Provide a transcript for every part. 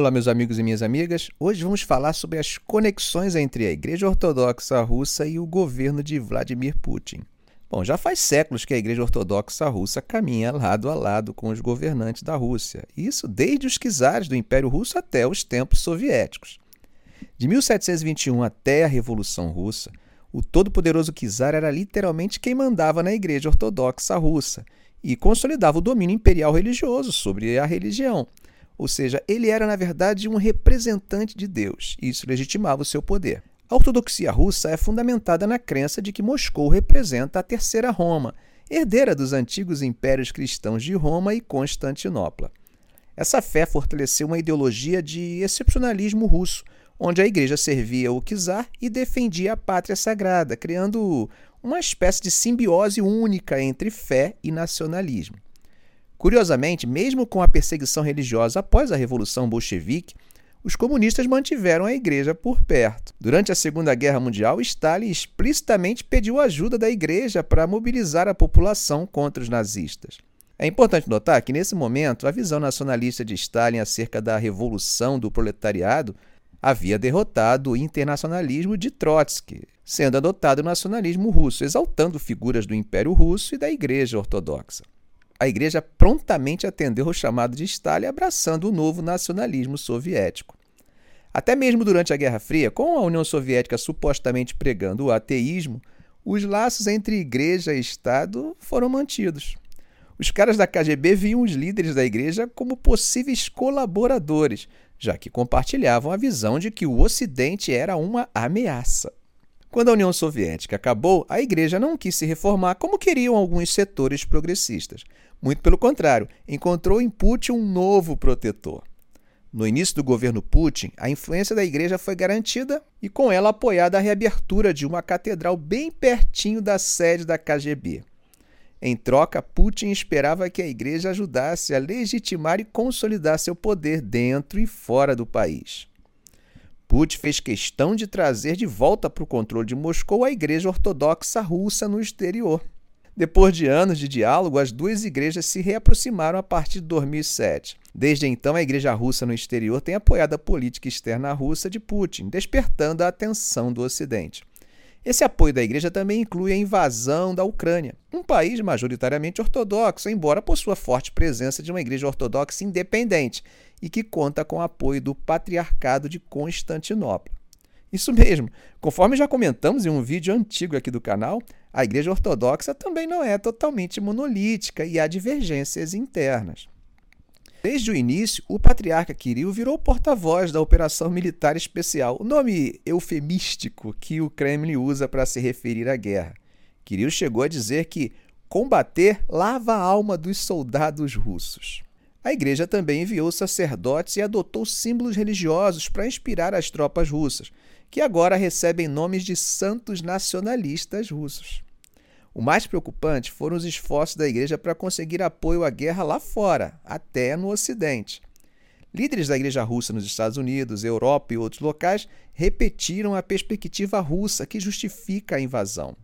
Olá, meus amigos e minhas amigas. Hoje vamos falar sobre as conexões entre a Igreja Ortodoxa Russa e o governo de Vladimir Putin. Bom, já faz séculos que a Igreja Ortodoxa Russa caminha lado a lado com os governantes da Rússia, isso desde os czares do Império Russo até os tempos soviéticos. De 1721 até a Revolução Russa, o todo-poderoso czar era literalmente quem mandava na Igreja Ortodoxa Russa e consolidava o domínio imperial religioso sobre a religião ou seja, ele era, na verdade, um representante de Deus, e isso legitimava o seu poder. A ortodoxia russa é fundamentada na crença de que Moscou representa a Terceira Roma, herdeira dos antigos impérios cristãos de Roma e Constantinopla. Essa fé fortaleceu uma ideologia de excepcionalismo russo, onde a igreja servia o czar e defendia a pátria sagrada, criando uma espécie de simbiose única entre fé e nacionalismo. Curiosamente, mesmo com a perseguição religiosa após a Revolução Bolchevique, os comunistas mantiveram a igreja por perto. Durante a Segunda Guerra Mundial, Stalin explicitamente pediu ajuda da igreja para mobilizar a população contra os nazistas. É importante notar que, nesse momento, a visão nacionalista de Stalin acerca da revolução do proletariado havia derrotado o internacionalismo de Trotsky, sendo adotado o nacionalismo russo, exaltando figuras do Império Russo e da Igreja Ortodoxa a igreja prontamente atendeu ao chamado de Stalin, abraçando o novo nacionalismo soviético. Até mesmo durante a Guerra Fria, com a União Soviética supostamente pregando o ateísmo, os laços entre igreja e Estado foram mantidos. Os caras da KGB viam os líderes da igreja como possíveis colaboradores, já que compartilhavam a visão de que o Ocidente era uma ameaça. Quando a União Soviética acabou, a igreja não quis se reformar como queriam alguns setores progressistas. Muito pelo contrário, encontrou em Putin um novo protetor. No início do governo Putin, a influência da igreja foi garantida e, com ela, apoiada a reabertura de uma catedral bem pertinho da sede da KGB. Em troca, Putin esperava que a igreja ajudasse a legitimar e consolidar seu poder dentro e fora do país. Putin fez questão de trazer de volta para o controle de Moscou a Igreja Ortodoxa Russa no exterior. Depois de anos de diálogo, as duas igrejas se reaproximaram a partir de 2007. Desde então, a Igreja Russa no exterior tem apoiado a política externa russa de Putin, despertando a atenção do Ocidente. Esse apoio da Igreja também inclui a invasão da Ucrânia, um país majoritariamente ortodoxo, embora possua forte presença de uma Igreja Ortodoxa independente e que conta com o apoio do Patriarcado de Constantinopla. Isso mesmo, conforme já comentamos em um vídeo antigo aqui do canal, a Igreja Ortodoxa também não é totalmente monolítica e há divergências internas. Desde o início, o patriarca Kirill virou porta-voz da Operação Militar Especial, o nome eufemístico que o Kremlin usa para se referir à guerra. Kirill chegou a dizer que combater lava a alma dos soldados russos. A igreja também enviou sacerdotes e adotou símbolos religiosos para inspirar as tropas russas, que agora recebem nomes de santos nacionalistas russos. O mais preocupante foram os esforços da igreja para conseguir apoio à guerra lá fora, até no Ocidente. Líderes da igreja russa nos Estados Unidos, Europa e outros locais repetiram a perspectiva russa que justifica a invasão.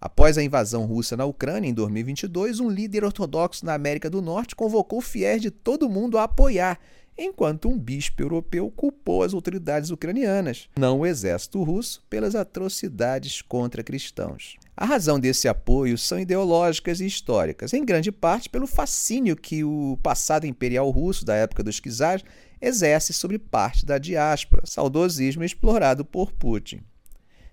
Após a invasão russa na Ucrânia em 2022, um líder ortodoxo na América do Norte convocou fiéis de todo mundo a apoiar, enquanto um bispo europeu culpou as autoridades ucranianas, não o exército russo, pelas atrocidades contra cristãos. A razão desse apoio são ideológicas e históricas, em grande parte pelo fascínio que o passado imperial russo da época dos czares exerce sobre parte da diáspora, saudosismo explorado por Putin.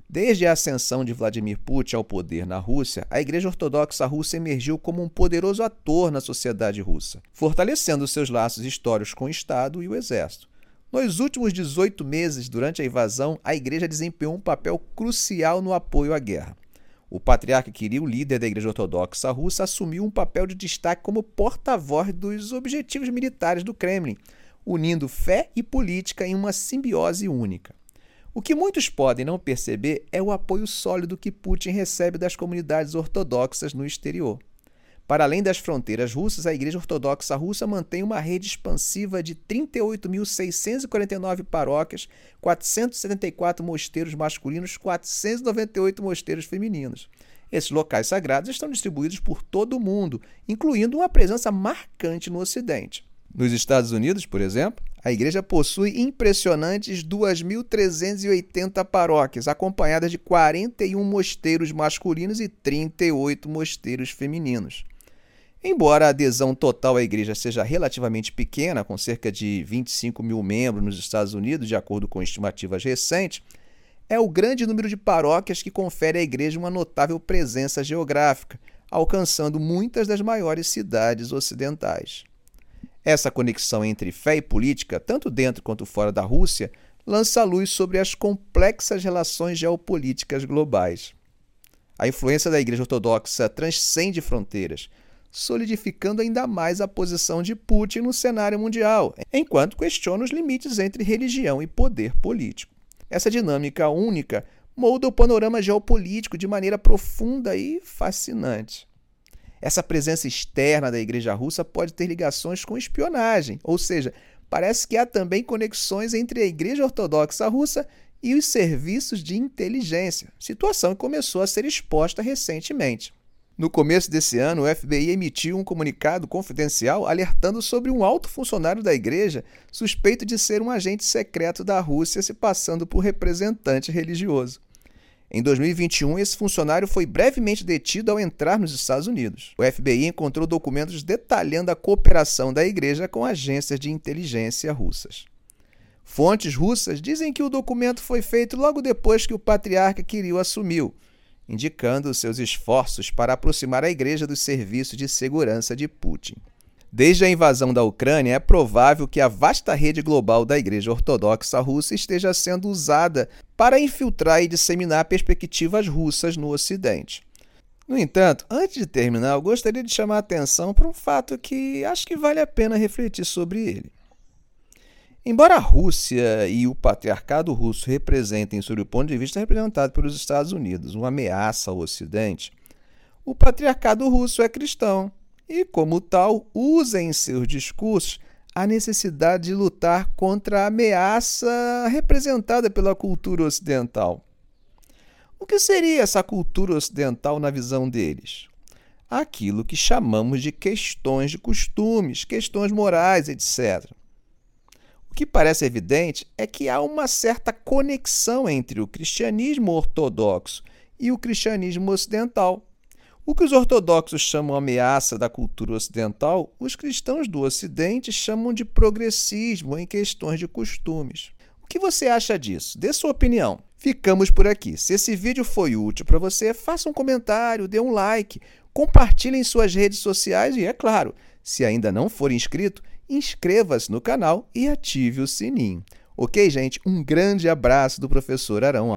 Desde a ascensão de Vladimir Putin ao poder na Rússia, a Igreja Ortodoxa Russa emergiu como um poderoso ator na sociedade russa, fortalecendo seus laços históricos com o Estado e o Exército. Nos últimos 18 meses, durante a invasão, a Igreja desempenhou um papel crucial no apoio à guerra. O patriarca Kirill, líder da Igreja Ortodoxa Russa, assumiu um papel de destaque como porta-voz dos objetivos militares do Kremlin, unindo fé e política em uma simbiose única. O que muitos podem não perceber é o apoio sólido que Putin recebe das comunidades ortodoxas no exterior. Para além das fronteiras russas, a Igreja Ortodoxa Russa mantém uma rede expansiva de 38.649 paróquias, 474 mosteiros masculinos, 498 mosteiros femininos. Esses locais sagrados estão distribuídos por todo o mundo, incluindo uma presença marcante no Ocidente. Nos Estados Unidos, por exemplo, A igreja possui impressionantes 2.380 paróquias, acompanhadas de 41 mosteiros masculinos e 38 mosteiros femininos. Embora a adesão total à igreja seja relativamente pequena, com cerca de 25 mil membros nos Estados Unidos, de acordo com estimativas recentes, é o grande número de paróquias que confere à igreja uma notável presença geográfica, alcançando muitas das maiores cidades ocidentais. Essa conexão entre fé e política, tanto dentro quanto fora da Rússia, lança luz sobre as complexas relações geopolíticas globais. A influência da Igreja Ortodoxa transcende fronteiras, solidificando ainda mais a posição de Putin no cenário mundial, enquanto questiona os limites entre religião e poder político. Essa dinâmica única molda o panorama geopolítico de maneira profunda e fascinante. Essa presença externa da Igreja Russa pode ter ligações com espionagem, ou seja, parece que há também conexões entre a Igreja Ortodoxa Russa e os serviços de inteligência, situação que começou a ser exposta recentemente. No começo desse ano, o FBI emitiu um comunicado confidencial alertando sobre um alto funcionário da igreja suspeito de ser um agente secreto da Rússia se passando por representante religioso. Em 2021, esse funcionário foi brevemente detido ao entrar nos Estados Unidos. O FBI encontrou documentos detalhando a cooperação da igreja com agências de inteligência russas. Fontes russas dizem que o documento foi feito logo depois que o patriarca Kirill assumiu, indicando seus esforços para aproximar a igreja dos serviços de segurança de Putin. Desde a invasão da Ucrânia, é provável que a vasta rede global da Igreja Ortodoxa Russa esteja sendo usada para infiltrar e disseminar perspectivas russas no Ocidente. No entanto, antes de terminar, eu gostaria de chamar a atenção para um fato que acho que vale a pena refletir sobre ele. Embora a Rússia e o patriarcado russo representem, sob o ponto de vista representado pelos Estados Unidos, uma ameaça ao Ocidente, o patriarcado russo é cristão e, como tal, usa em seus discursos a necessidade de lutar contra a ameaça representada pela cultura ocidental. O que seria essa cultura ocidental na visão deles? Aquilo que chamamos de questões de costumes, questões morais, etc. Que parece evidente é que há uma certa conexão entre o cristianismo ortodoxo e o cristianismo ocidental. O que os ortodoxos chamam ameaça da cultura ocidental, os cristãos do Ocidente chamam de progressismo em questões de costumes. O que você acha disso? Dê sua opinião. Ficamos por aqui. Se esse vídeo foi útil para você, faça um comentário, dê um like, compartilhe em suas redes sociais e, é claro, se ainda não for inscrito, inscreva-se no canal e ative o sininho. Ok, gente? Um grande abraço do professor Arão.